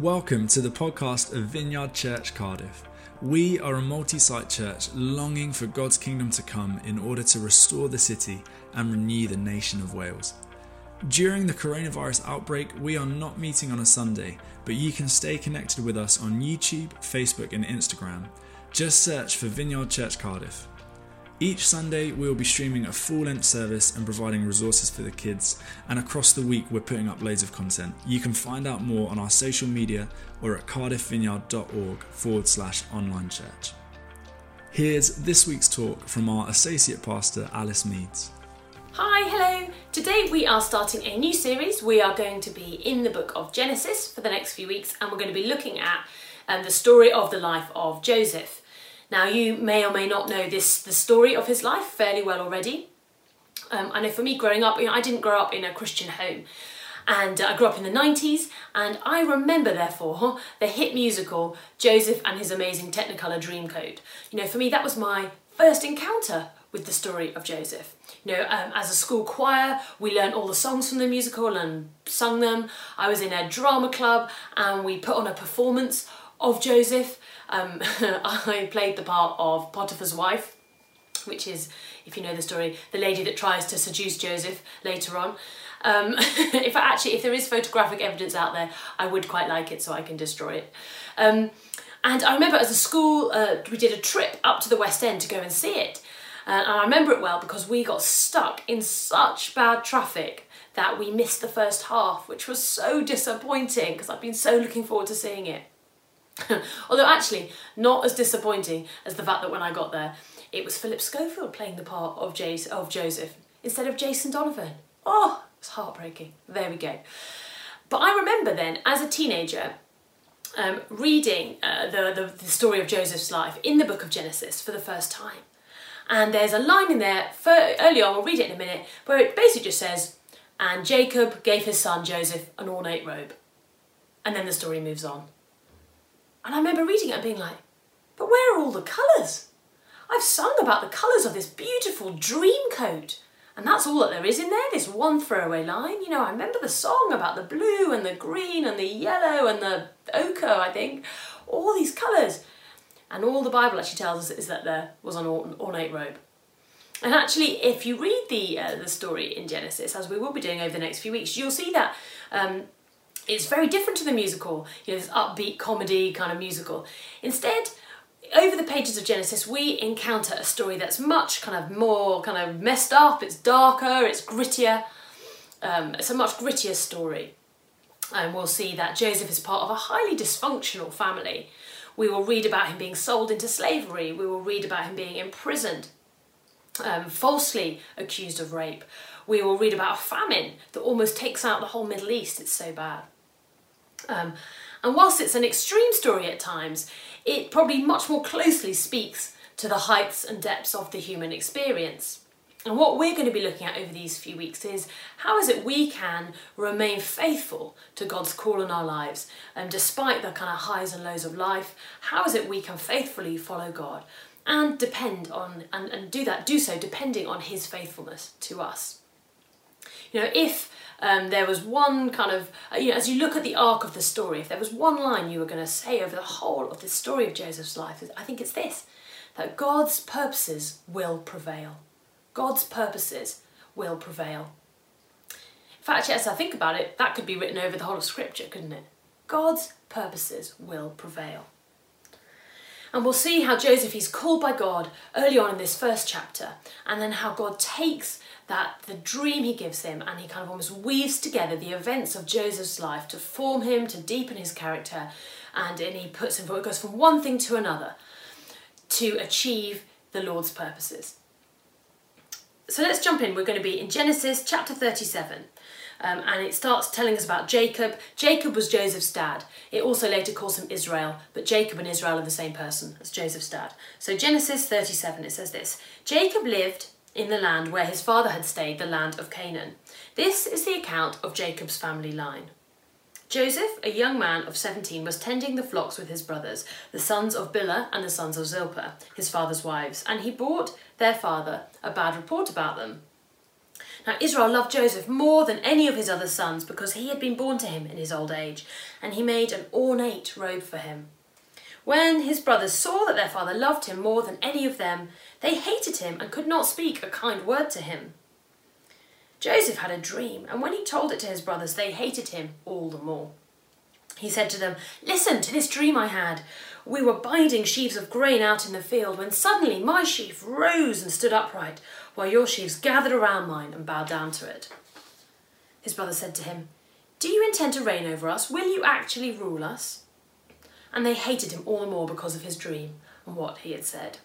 Welcome to the podcast of Vineyard Church Cardiff. We are a multi site church longing for God's kingdom to come in order to restore the city and renew the nation of Wales. During the coronavirus outbreak, we are not meeting on a Sunday, but you can stay connected with us on YouTube, Facebook, and Instagram. Just search for Vineyard Church Cardiff. Each Sunday, we will be streaming a full length service and providing resources for the kids. And across the week, we're putting up loads of content. You can find out more on our social media or at cardiffvineyard.org forward slash online church. Here's this week's talk from our Associate Pastor, Alice Meads. Hi, hello. Today we are starting a new series. We are going to be in the book of Genesis for the next few weeks, and we're going to be looking at um, the story of the life of Joseph. Now, you may or may not know this the story of his life fairly well already. Um, I know for me, growing up, you know, I didn't grow up in a Christian home, and uh, I grew up in the 90s, and I remember, therefore, the hit musical Joseph and His Amazing Technicolor Dreamcoat. You know, for me, that was my first encounter with the story of Joseph. You know, um, as a school choir, we learned all the songs from the musical and sung them. I was in a drama club, and we put on a performance of Joseph. Um, I played the part of Potiphar's wife, which is, if you know the story, the lady that tries to seduce Joseph later on. Um, if I actually, if there is photographic evidence out there, I would quite like it so I can destroy it. Um, and I remember as a school, uh, we did a trip up to the West End to go and see it. Uh, and I remember it well because we got stuck in such bad traffic that we missed the first half, which was so disappointing because I've been so looking forward to seeing it. Although actually not as disappointing as the fact that when I got there, it was Philip Schofield playing the part of, Jace, of Joseph instead of Jason Donovan. Oh, it's heartbreaking. There we go. But I remember then, as a teenager, um, reading uh, the, the, the story of Joseph's life in the book of Genesis for the first time. And there's a line in there, for, early on, we'll read it in a minute, where it basically just says, And Jacob gave his son Joseph an ornate robe. And then the story moves on. And I remember reading it and being like, but where are all the colours? I've sung about the colours of this beautiful dream coat. And that's all that there is in there, this one throwaway line. You know, I remember the song about the blue and the green and the yellow and the ochre, I think. All these colours. And all the Bible actually tells us is that there was an ornate robe. And actually, if you read the uh, the story in Genesis, as we will be doing over the next few weeks, you'll see that um, it's very different to the musical, you know, this upbeat comedy kind of musical. Instead, over the pages of Genesis, we encounter a story that's much kind of more kind of messed up, it's darker, it's grittier. Um, it's a much grittier story. And we'll see that Joseph is part of a highly dysfunctional family. We will read about him being sold into slavery, we will read about him being imprisoned, um, falsely accused of rape. We will read about a famine that almost takes out the whole Middle East, it's so bad. Um, and whilst it's an extreme story at times, it probably much more closely speaks to the heights and depths of the human experience. And what we're going to be looking at over these few weeks is how is it we can remain faithful to God's call in our lives, and despite the kind of highs and lows of life, how is it we can faithfully follow God and depend on and, and do that, do so depending on His faithfulness to us. You know, if um, there was one kind of, uh, you know, as you look at the arc of the story, if there was one line you were going to say over the whole of the story of Joseph's life, I think it's this that God's purposes will prevail. God's purposes will prevail. In fact, as I think about it, that could be written over the whole of Scripture, couldn't it? God's purposes will prevail. And we'll see how Joseph is called by God early on in this first chapter, and then how God takes that the dream he gives him and he kind of almost weaves together the events of Joseph's life to form him, to deepen his character, and, and he puts him, it goes from one thing to another to achieve the Lord's purposes. So let's jump in. We're going to be in Genesis chapter 37. Um, and it starts telling us about Jacob. Jacob was Joseph's dad. It also later calls him Israel, but Jacob and Israel are the same person as Joseph's dad. So Genesis 37, it says this Jacob lived in the land where his father had stayed, the land of Canaan. This is the account of Jacob's family line. Joseph, a young man of 17, was tending the flocks with his brothers, the sons of Bilhah and the sons of Zilpah, his father's wives, and he brought their father a bad report about them. Now, Israel loved Joseph more than any of his other sons because he had been born to him in his old age, and he made an ornate robe for him. When his brothers saw that their father loved him more than any of them, they hated him and could not speak a kind word to him. Joseph had a dream, and when he told it to his brothers, they hated him all the more. He said to them, Listen to this dream I had. We were binding sheaves of grain out in the field when suddenly my sheaf rose and stood upright, while your sheaves gathered around mine and bowed down to it. His brother said to him, Do you intend to reign over us? Will you actually rule us? And they hated him all the more because of his dream and what he had said.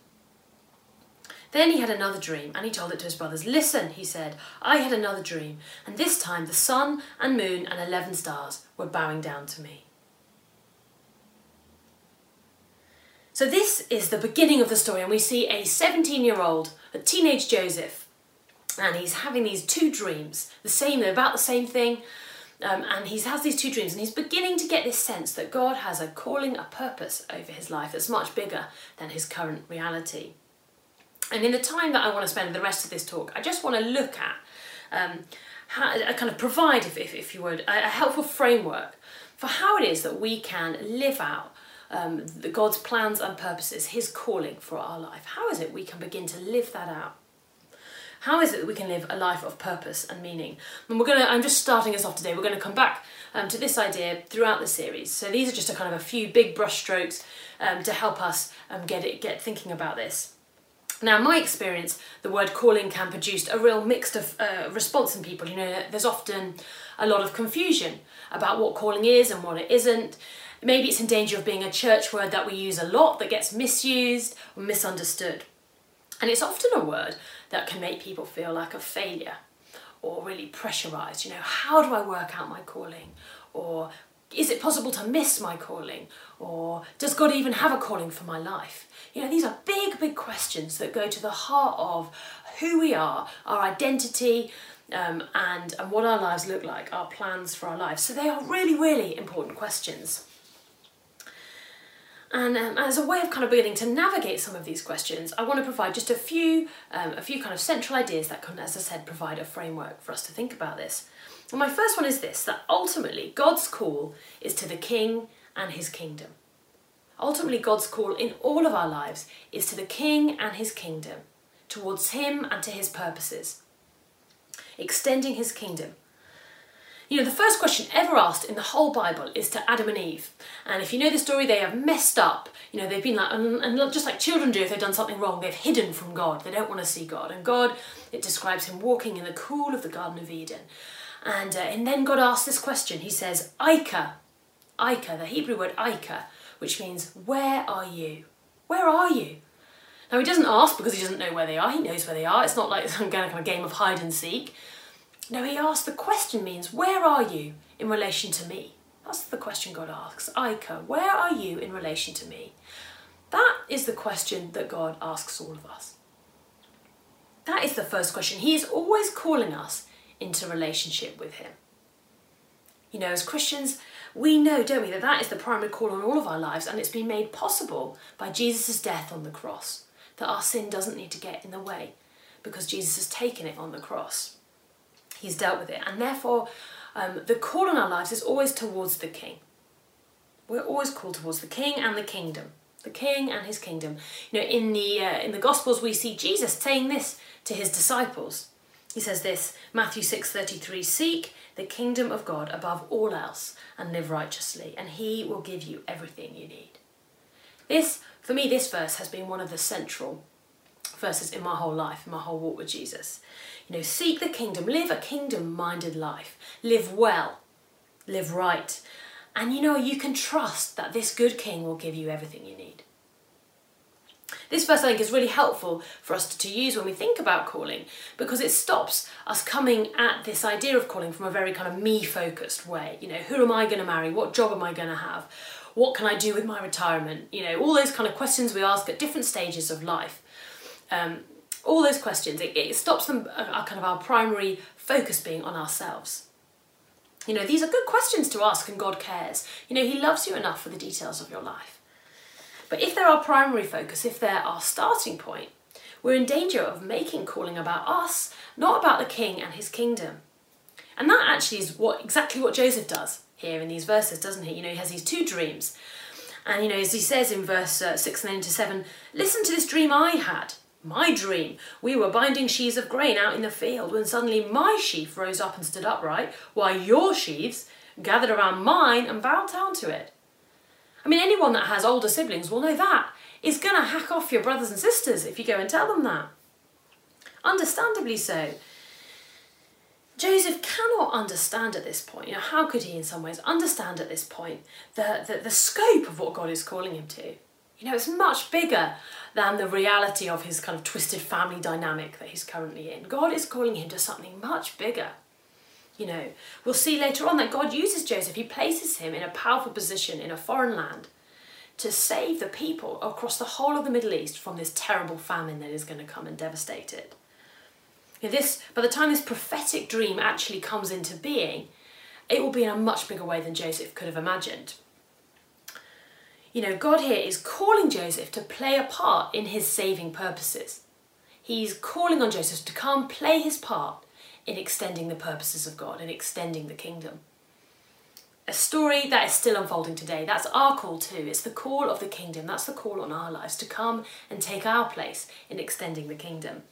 Then he had another dream, and he told it to his brothers. Listen, he said, I had another dream, and this time the sun and moon and eleven stars were bowing down to me. So, this is the beginning of the story, and we see a 17 year old, a teenage Joseph, and he's having these two dreams, the same, they're about the same thing. Um, and he has these two dreams, and he's beginning to get this sense that God has a calling, a purpose over his life that's much bigger than his current reality. And in the time that I want to spend the rest of this talk, I just want to look at um, how, uh, kind of provide, if, if, if you would, a, a, helpful framework for how it is that we can live out um, God's plans and purposes, His calling for our life. How is it we can begin to live that out? How is it that we can live a life of purpose and meaning? And we're gonna. I'm just starting us off today. We're going to come back um, to this idea throughout the series. So these are just a kind of a few big brushstrokes um, to help us um, get it, get thinking about this. Now, in my experience, the word calling can produce a real mixed of, uh, response in people. You know, there's often a lot of confusion about what calling is and what it isn't. Maybe it's in danger of being a church word that we use a lot that gets misused or misunderstood. And it's often a word that can make people feel like a failure or really pressurized. You know, how do I work out my calling? Or is it possible to miss my calling? Or does God even have a calling for my life? You know, these are big, big questions that go to the heart of who we are, our identity, um, and, and what our lives look like, our plans for our lives. So they are really, really important questions. And um, as a way of kind of beginning to navigate some of these questions, I want to provide just a few, um, a few kind of central ideas that can, as I said, provide a framework for us to think about this. And my first one is this: that ultimately God's call is to the King and His kingdom. Ultimately, God's call in all of our lives is to the King and his kingdom, towards him and to his purposes, extending his kingdom. You know, the first question ever asked in the whole Bible is to Adam and Eve. And if you know the story, they have messed up. You know, they've been like, and, just like children do if they've done something wrong, they've hidden from God. They don't want to see God. And God, it describes him walking in the cool of the Garden of Eden. And, uh, and then God asks this question. He says, Aika, Aika, the Hebrew word Aika, which means, Where are you? Where are you? Now, he doesn't ask because he doesn't know where they are, he knows where they are. It's not like some kind of game of hide and seek. No, he asks, the question means, Where are you in relation to me? That's the question God asks. Aika, where are you in relation to me? That is the question that God asks all of us. That is the first question. He is always calling us into relationship with Him. You know, as Christians, we know, don't we, that that is the primary call on all of our lives, and it's been made possible by Jesus' death on the cross. That our sin doesn't need to get in the way because Jesus has taken it on the cross. He's dealt with it, and therefore, um, the call on our lives is always towards the King. We're always called towards the King and the kingdom. The King and his kingdom. You know, in the uh, in the Gospels, we see Jesus saying this to his disciples. He says this, Matthew 6:33, "Seek the kingdom of God above all else and live righteously, and he will give you everything you need." This, for me, this verse has been one of the central verses in my whole life, in my whole walk with Jesus. You know, seek the kingdom, live a kingdom-minded life, live well, live right. And you know, you can trust that this good king will give you everything you need. This verse, I think, is really helpful for us to use when we think about calling because it stops us coming at this idea of calling from a very kind of me focused way. You know, who am I going to marry? What job am I going to have? What can I do with my retirement? You know, all those kind of questions we ask at different stages of life. Um, all those questions, it, it stops them, uh, kind of our primary focus being on ourselves. You know, these are good questions to ask, and God cares. You know, He loves you enough for the details of your life. But if they're our primary focus, if they're our starting point, we're in danger of making calling about us, not about the king and his kingdom. And that actually is what exactly what Joseph does here in these verses, doesn't he? You know, he has these two dreams. And, you know, as he says in verse uh, 6 and then into 7, listen to this dream I had. My dream. We were binding sheaves of grain out in the field when suddenly my sheaf rose up and stood upright, while your sheaves gathered around mine and bowed down to it. I mean, anyone that has older siblings will know that is going to hack off your brothers and sisters if you go and tell them that. Understandably so. Joseph cannot understand at this point, you know, how could he in some ways understand at this point the, the, the scope of what God is calling him to? You know, it's much bigger than the reality of his kind of twisted family dynamic that he's currently in. God is calling him to something much bigger. You know, we'll see later on that God uses Joseph, he places him in a powerful position in a foreign land to save the people across the whole of the Middle East from this terrible famine that is going to come and devastate it. This, by the time this prophetic dream actually comes into being, it will be in a much bigger way than Joseph could have imagined. You know, God here is calling Joseph to play a part in his saving purposes. He's calling on Joseph to come play his part in extending the purposes of God and extending the kingdom a story that is still unfolding today. That's our call too. It's the call of the kingdom. That's the call on our lives to come and take our place in extending the kingdom.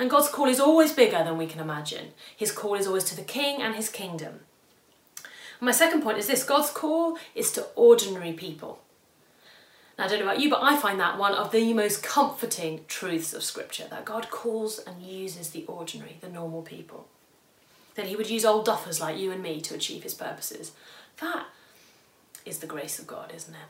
And God's call is always bigger than we can imagine. His call is always to the king and his kingdom. My second point is this God's call is to ordinary people. Now, I don't know about you, but I find that one of the most comforting truths of Scripture that God calls and uses the ordinary, the normal people. That He would use old duffers like you and me to achieve His purposes. That is the grace of God, isn't it?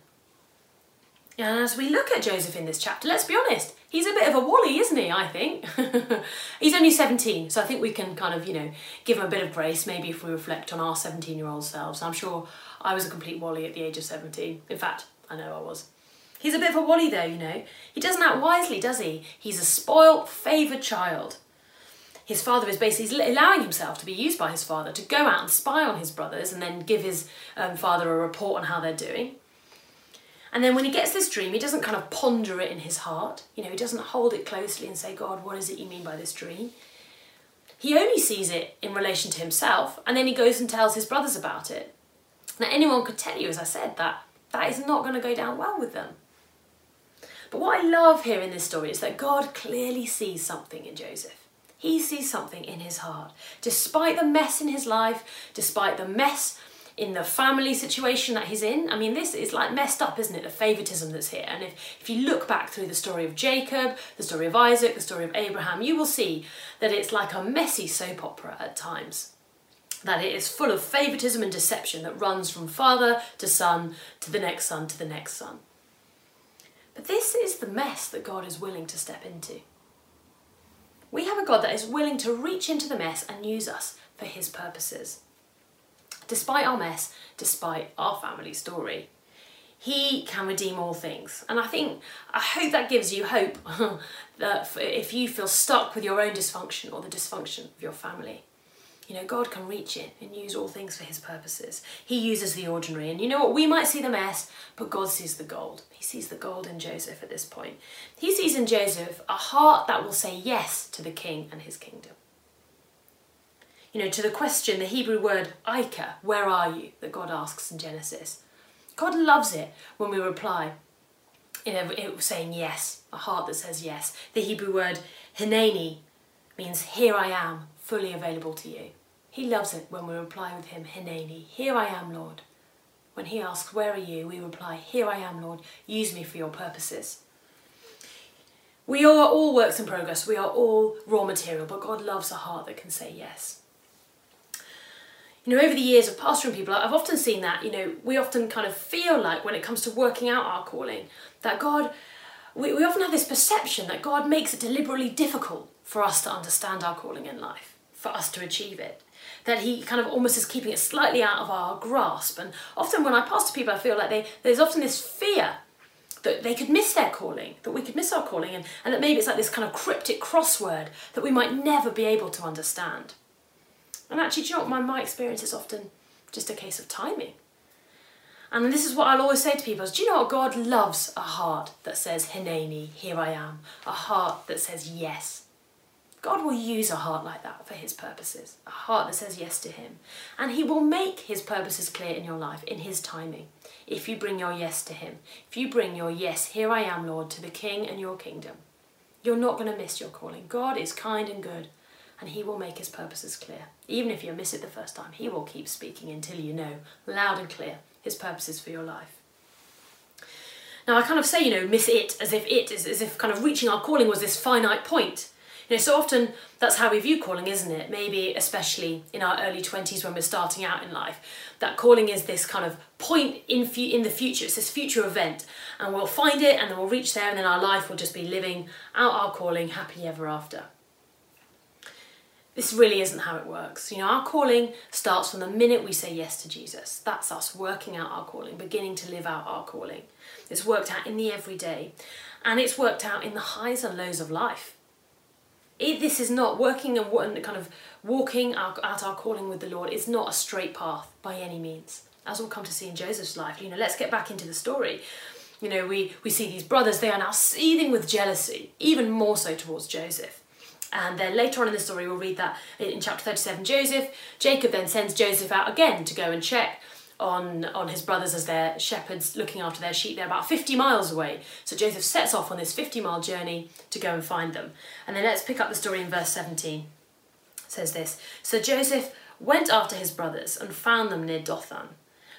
And as we look at Joseph in this chapter, let's be honest, he's a bit of a wally, isn't he? I think. he's only 17, so I think we can kind of, you know, give him a bit of grace, maybe if we reflect on our 17 year old selves. I'm sure I was a complete wally at the age of 17. In fact, I know I was. He's a bit of a wally, though, you know. He doesn't act wisely, does he? He's a spoilt, favoured child his father is basically allowing himself to be used by his father to go out and spy on his brothers and then give his um, father a report on how they're doing. And then when he gets this dream, he doesn't kind of ponder it in his heart. You know, he doesn't hold it closely and say, God, what is it you mean by this dream? He only sees it in relation to himself, and then he goes and tells his brothers about it. Now, anyone could tell you, as I said, that that is not going to go down well with them. But what I love here in this story is that God clearly sees something in Joseph he sees something in his heart. Despite the mess in his life, despite the mess in the family situation that he's in. I mean, this is like messed up, isn't it? The favoritism that's here. And if, if you look back through the story of Jacob, the story of Isaac, the story of Abraham, you will see that it's like a messy soap opera at times. That it is full of favoritism and deception that runs from father to son to the next son to the next son. But this is the mess that God is willing to step into. We have a God that is willing to reach into the mess and use us for his purposes. Despite our mess, despite our family story, he can redeem all things. And I think, I hope that gives you hope that if you feel stuck with your own dysfunction or the dysfunction of your family, you know, God can reach in and use all things for his purposes. He uses the ordinary. And you know what? We might see the mess, but God sees the gold. He sees the gold in Joseph at this point. He sees in Joseph a heart that will say yes to the king and his kingdom. You know, to the question, the Hebrew word Aika, where are you, that God asks in Genesis. God loves it when we reply, you know, saying yes, a heart that says yes. The Hebrew word Hineni means here I am, fully available to you. He loves it when we reply with him, Hineni, here I am, Lord. When he asks, Where are you? we reply, Here I am, Lord, use me for your purposes. We are all works in progress, we are all raw material, but God loves a heart that can say yes. You know, over the years of pastoring people, I've often seen that, you know, we often kind of feel like when it comes to working out our calling, that God, we, we often have this perception that God makes it deliberately difficult for us to understand our calling in life for us to achieve it. That he kind of almost is keeping it slightly out of our grasp. And often when I pass to people, I feel like they, there's often this fear that they could miss their calling, that we could miss our calling, and, and that maybe it's like this kind of cryptic crossword that we might never be able to understand. And actually, do you know what? My, my experience is often just a case of timing. And this is what I'll always say to people is, do you know what? God loves a heart that says, Hineni, here I am. A heart that says yes. God will use a heart like that for his purposes. A heart that says yes to him. And he will make his purposes clear in your life in his timing. If you bring your yes to him. If you bring your yes, here I am, Lord, to the king and your kingdom. You're not going to miss your calling. God is kind and good and he will make his purposes clear. Even if you miss it the first time, he will keep speaking until you know loud and clear his purposes for your life. Now, I kind of say, you know, miss it as if it is as if kind of reaching our calling was this finite point. You know, so often that's how we view calling, isn't it? Maybe especially in our early 20s when we're starting out in life, that calling is this kind of point in, fu- in the future. It's this future event, and we'll find it and then we'll reach there, and then our life will just be living out our calling happily ever after this really isn't how it works. You know, our calling starts from the minute we say yes to Jesus. That's us working out our calling, beginning to live out our calling. It's worked out in the everyday, and it's worked out in the highs and lows of life. This is not working and kind of walking out, out our calling with the Lord. It's not a straight path by any means, as we'll come to see in Joseph's life. You know, let's get back into the story. You know, we, we see these brothers, they are now seething with jealousy, even more so towards Joseph. And then later on in the story, we'll read that in chapter 37, Joseph, Jacob then sends Joseph out again to go and check on, on his brothers as their shepherds looking after their sheep. They're about 50 miles away. So Joseph sets off on this 50 mile journey to go and find them. And then let's pick up the story in verse 17. It says this So Joseph went after his brothers and found them near Dothan.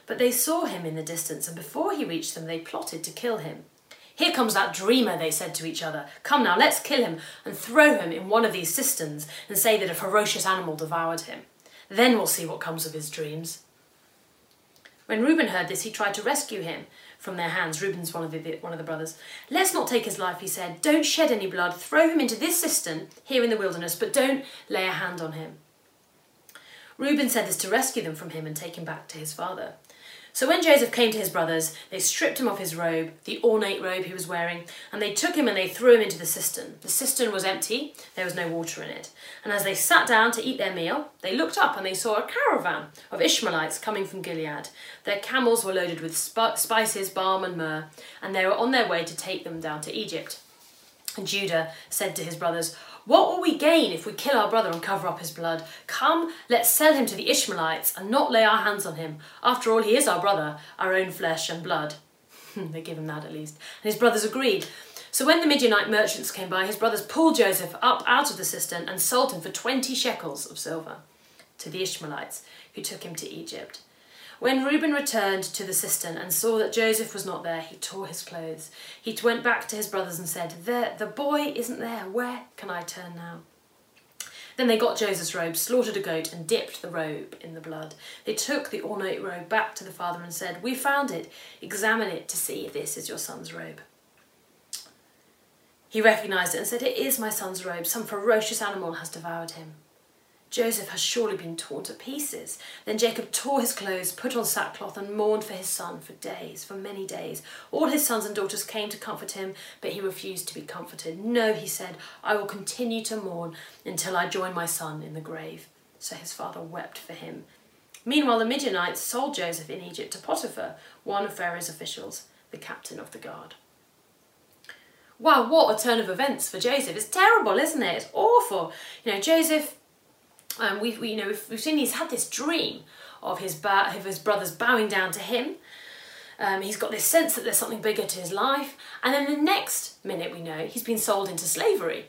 But they saw him in the distance, and before he reached them, they plotted to kill him. Here comes that dreamer, they said to each other. Come now, let's kill him and throw him in one of these cisterns and say that a ferocious animal devoured him. Then we'll see what comes of his dreams. When Reuben heard this, he tried to rescue him from their hands. Reuben's one of the one of the brothers. Let's not take his life, he said. Don't shed any blood. Throw him into this cistern here in the wilderness, but don't lay a hand on him. Reuben said this to rescue them from him and take him back to his father. So when Joseph came to his brothers, they stripped him of his robe, the ornate robe he was wearing, and they took him and they threw him into the cistern. The cistern was empty, there was no water in it. And as they sat down to eat their meal, they looked up and they saw a caravan of Ishmaelites coming from Gilead. Their camels were loaded with sp- spices, balm, and myrrh, and they were on their way to take them down to Egypt. And Judah said to his brothers, what will we gain if we kill our brother and cover up his blood? Come, let's sell him to the Ishmaelites and not lay our hands on him. After all, he is our brother, our own flesh and blood. they give him that at least. And his brothers agreed. So when the Midianite merchants came by, his brothers pulled Joseph up out of the cistern and sold him for twenty shekels of silver to the Ishmaelites, who took him to Egypt. When Reuben returned to the cistern and saw that Joseph was not there, he tore his clothes. He went back to his brothers and said, The, the boy isn't there. Where can I turn now? Then they got Joseph's robe, slaughtered a goat, and dipped the robe in the blood. They took the ornate robe back to the father and said, We found it. Examine it to see if this is your son's robe. He recognized it and said, It is my son's robe. Some ferocious animal has devoured him. Joseph has surely been torn to pieces. Then Jacob tore his clothes, put on sackcloth, and mourned for his son for days, for many days. All his sons and daughters came to comfort him, but he refused to be comforted. No, he said, I will continue to mourn until I join my son in the grave. So his father wept for him. Meanwhile, the Midianites sold Joseph in Egypt to Potiphar, one of Pharaoh's officials, the captain of the guard. Wow, what a turn of events for Joseph. It's terrible, isn't it? It's awful. You know, Joseph um, we've, we, you know, he's had this dream of his, ba- of his brothers bowing down to him. Um, he's got this sense that there's something bigger to his life. And then the next minute we know he's been sold into slavery.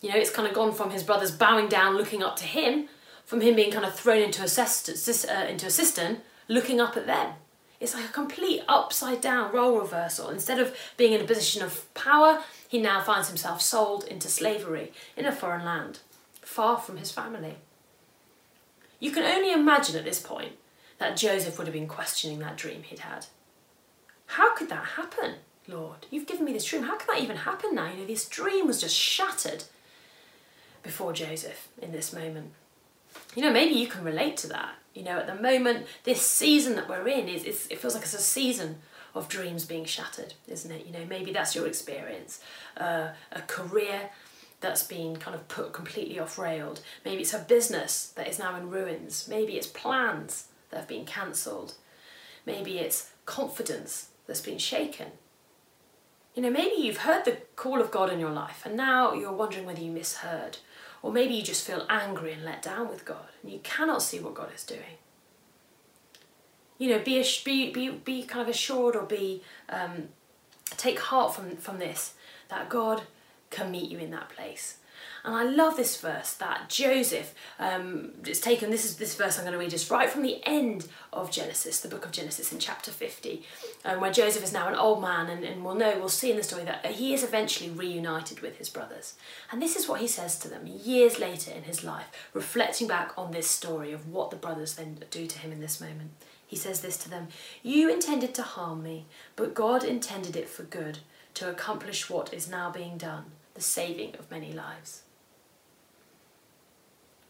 You know, it's kind of gone from his brothers bowing down, looking up to him, from him being kind of thrown into a, cist- uh, into a cistern, looking up at them. It's like a complete upside down role reversal. Instead of being in a position of power, he now finds himself sold into slavery in a foreign land, far from his family. You can only imagine at this point that Joseph would have been questioning that dream he'd had. How could that happen, Lord? You've given me this dream. How can that even happen now? You know, this dream was just shattered before Joseph in this moment. You know, maybe you can relate to that. You know, at the moment, this season that we're in is, it feels like it's a season of dreams being shattered, isn't it? You know, maybe that's your experience. Uh, a career that's been kind of put completely off railed. Maybe it's a business that is now in ruins. Maybe it's plans that have been cancelled. Maybe it's confidence that's been shaken. You know, maybe you've heard the call of God in your life and now you're wondering whether you misheard. Or maybe you just feel angry and let down with God and you cannot see what God is doing. You know, be, be, be, be kind of assured or be, um, take heart from, from this that God can meet you in that place. And I love this verse that Joseph, um, it's taken, this is this verse I'm going to read is right from the end of Genesis, the book of Genesis in chapter 50, um, where Joseph is now an old man and, and we'll know, we'll see in the story that he is eventually reunited with his brothers. And this is what he says to them years later in his life, reflecting back on this story of what the brothers then do to him in this moment. He says this to them You intended to harm me, but God intended it for good, to accomplish what is now being done, the saving of many lives.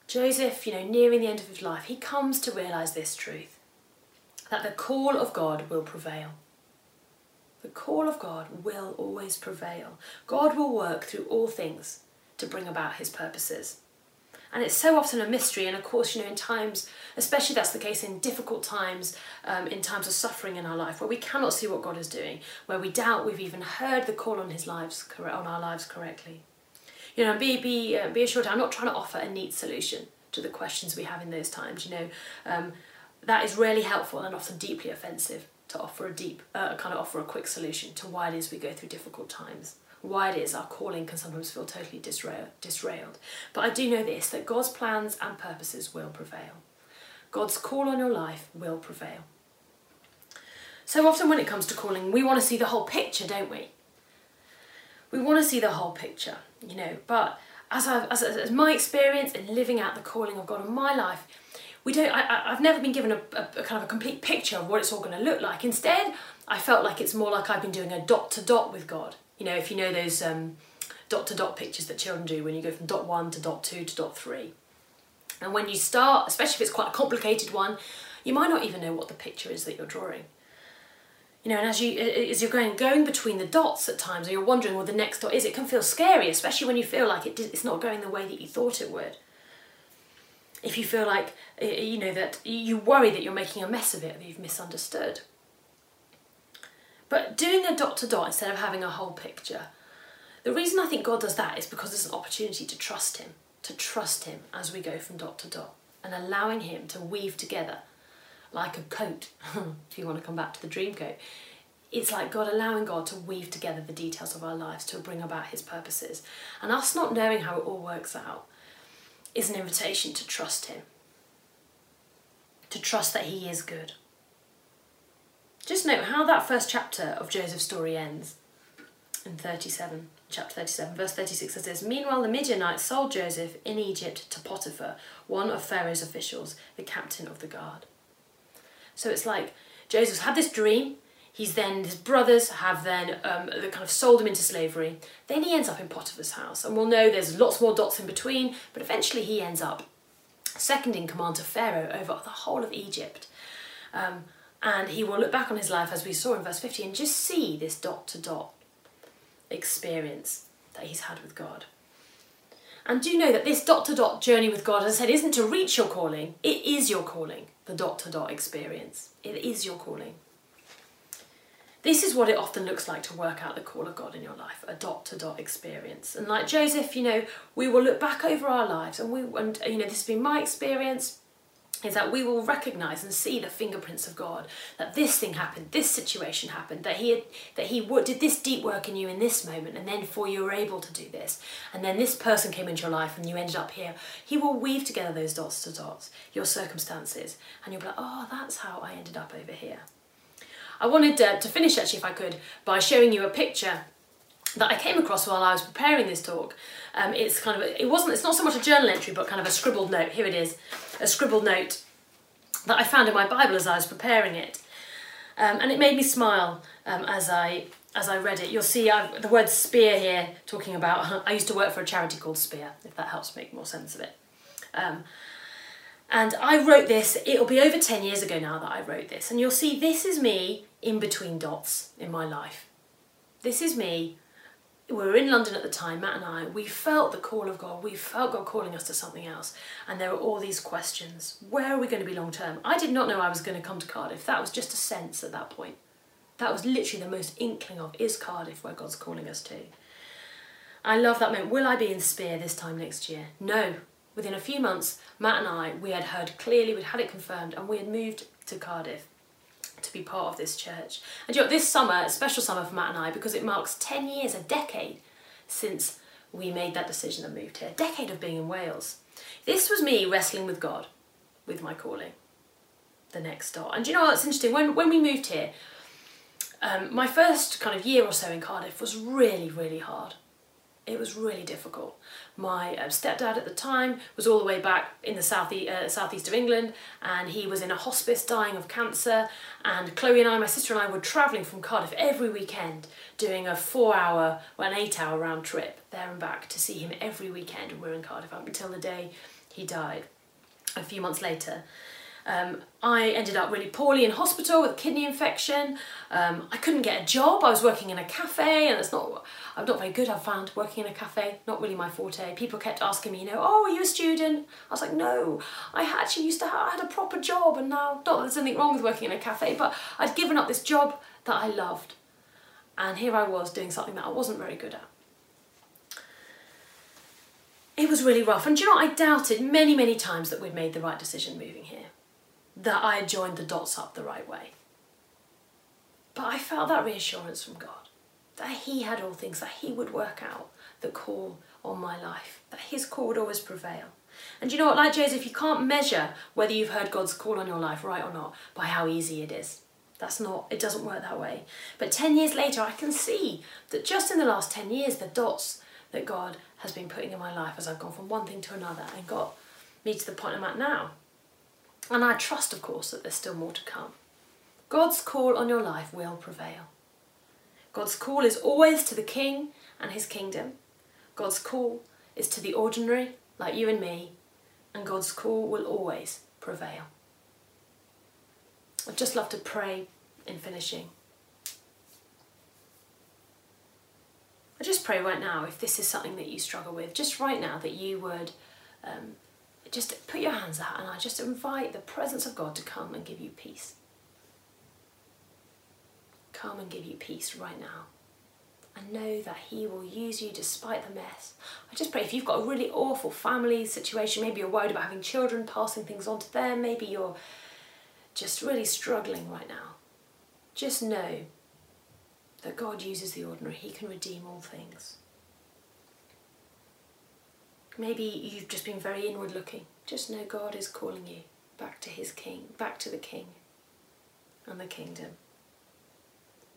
Joseph, you know, nearing the end of his life, he comes to realize this truth that the call of God will prevail. The call of God will always prevail. God will work through all things to bring about his purposes. And it's so often a mystery, and of course, you know, in times, especially that's the case in difficult times, um, in times of suffering in our life, where we cannot see what God is doing, where we doubt we've even heard the call on His lives, on our lives correctly. You know, be be uh, be assured, I'm not trying to offer a neat solution to the questions we have in those times. You know, um, that is really helpful and often deeply offensive to offer a deep, uh, kind of offer a quick solution to why it is we go through difficult times. Why it is our calling can sometimes feel totally disrail, disrailed. But I do know this that God's plans and purposes will prevail. God's call on your life will prevail. So often, when it comes to calling, we want to see the whole picture, don't we? We want to see the whole picture you know. But as I've, as, as my experience in living out the calling of God in my life, we don't. I, I've never been given a, a, a kind of a complete picture of what it's all going to look like. Instead, I felt like it's more like I've been doing a dot to dot with God. You know, if you know those um, dot to dot pictures that children do when you go from dot one to dot two to dot three. And when you start, especially if it's quite a complicated one, you might not even know what the picture is that you're drawing you know, and as you as you're going going between the dots at times, or you're wondering what the next dot is, it can feel scary, especially when you feel like it it's not going the way that you thought it would. If you feel like you know that you worry that you're making a mess of it, that you've misunderstood. But doing a dot to dot instead of having a whole picture, the reason I think God does that is because it's an opportunity to trust Him, to trust Him as we go from dot to dot, and allowing Him to weave together like a coat, if you want to come back to the dream coat. It's like God allowing God to weave together the details of our lives to bring about His purposes. And us not knowing how it all works out is an invitation to trust Him, to trust that He is good. Just note how that first chapter of Joseph's story ends in 37, chapter 37, verse 36 it says Meanwhile, the Midianites sold Joseph in Egypt to Potiphar, one of Pharaoh's officials, the captain of the guard. So it's like Joseph's had this dream. He's then his brothers have then um, kind of sold him into slavery. Then he ends up in Potiphar's house, and we'll know there's lots more dots in between. But eventually he ends up second in command to Pharaoh over the whole of Egypt. Um, and he will look back on his life as we saw in verse 50 and just see this dot to dot experience that he's had with God. And do you know that this dot to dot journey with God, as I said, isn't to reach your calling, it is your calling the dot to dot experience. It is your calling. This is what it often looks like to work out the call of God in your life, a dot to dot experience. And like Joseph, you know, we will look back over our lives and we and you know, this has been my experience is that we will recognize and see the fingerprints of God that this thing happened this situation happened that he had, that he did this deep work in you in this moment and then for you were able to do this and then this person came into your life and you ended up here he will weave together those dots to dots your circumstances and you'll be like oh that's how I ended up over here I wanted to, to finish actually if I could by showing you a picture that I came across while I was preparing this talk. Um, it's kind of, it wasn't, it's not so much a journal entry, but kind of a scribbled note. Here it is, a scribbled note that I found in my Bible as I was preparing it. Um, and it made me smile um, as I as I read it. You'll see I've, the word spear here talking about. I used to work for a charity called Spear, if that helps make more sense of it. Um, and I wrote this. It'll be over ten years ago now that I wrote this, and you'll see this is me in between dots in my life. This is me we were in London at the time, Matt and I, we felt the call of God. We felt God calling us to something else. And there were all these questions. Where are we going to be long term? I did not know I was going to come to Cardiff. That was just a sense at that point. That was literally the most inkling of is Cardiff where God's calling us to. I love that moment. Will I be in Spear this time next year? No. Within a few months, Matt and I, we had heard clearly, we'd had it confirmed, and we had moved to Cardiff to be part of this church. And you know, this summer, a special summer for Matt and I, because it marks 10 years, a decade, since we made that decision and moved here. A decade of being in Wales. This was me wrestling with God, with my calling, the next start. And you know what's interesting? When, when we moved here, um, my first kind of year or so in Cardiff was really, really hard it was really difficult. My uh, stepdad at the time was all the way back in the south uh, southeast of England, and he was in a hospice dying of cancer. And Chloe and I, my sister and I, were travelling from Cardiff every weekend, doing a four-hour, well, an eight-hour round trip there and back to see him every weekend. We were in Cardiff up until the day he died, a few months later. Um, I ended up really poorly in hospital with a kidney infection. Um, I couldn't get a job. I was working in a cafe, and it's not. I'm not very good. I've found working in a cafe not really my forte. People kept asking me, you know, oh, are you a student? I was like, no. I actually used to have I had a proper job, and now not that there's anything wrong with working in a cafe, but I'd given up this job that I loved, and here I was doing something that I wasn't very good at it was really rough. And you know, I doubted many, many times that we'd made the right decision moving here that I had joined the dots up the right way. But I felt that reassurance from God that He had all things, that He would work out the call on my life, that His call would always prevail. And you know what, like Joseph, you can't measure whether you've heard God's call on your life right or not by how easy it is. That's not, it doesn't work that way. But 10 years later, I can see that just in the last 10 years, the dots that God has been putting in my life as I've gone from one thing to another and got me to the point I'm at now. And I trust, of course, that there's still more to come. God's call on your life will prevail. God's call is always to the King and his kingdom. God's call is to the ordinary, like you and me, and God's call will always prevail. I'd just love to pray in finishing. I just pray right now, if this is something that you struggle with, just right now that you would um, just put your hands out and I just invite the presence of God to come and give you peace. Come and give you peace right now. And know that He will use you despite the mess. I just pray if you've got a really awful family situation, maybe you're worried about having children, passing things on to them, maybe you're just really struggling right now. Just know that God uses the ordinary, He can redeem all things. Maybe you've just been very inward looking. Just know God is calling you back to His King, back to the King and the kingdom.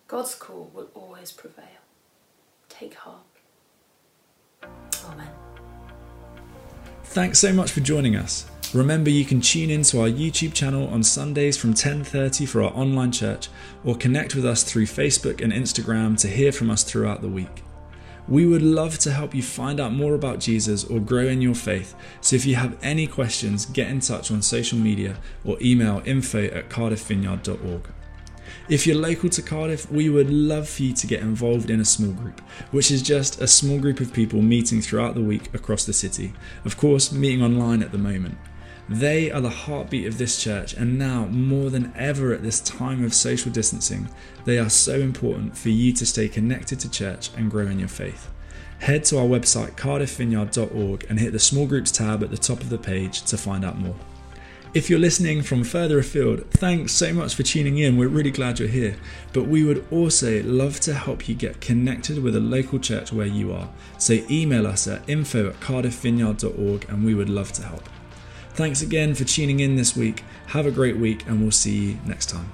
God's call will always prevail. Take heart. Amen. Thanks so much for joining us. Remember you can tune in to our YouTube channel on Sundays from 10:30 for our online church or connect with us through Facebook and Instagram to hear from us throughout the week. We would love to help you find out more about Jesus or grow in your faith. So if you have any questions, get in touch on social media or email info at cardiffvineyard.org. If you're local to Cardiff, we would love for you to get involved in a small group, which is just a small group of people meeting throughout the week across the city. Of course, meeting online at the moment. They are the heartbeat of this church, and now more than ever at this time of social distancing, they are so important for you to stay connected to church and grow in your faith. Head to our website cardiffvineyard.org and hit the small groups tab at the top of the page to find out more. If you're listening from further afield, thanks so much for tuning in. We're really glad you're here. But we would also love to help you get connected with a local church where you are. So email us at info at cardiffvineyard.org and we would love to help. Thanks again for tuning in this week. Have a great week, and we'll see you next time.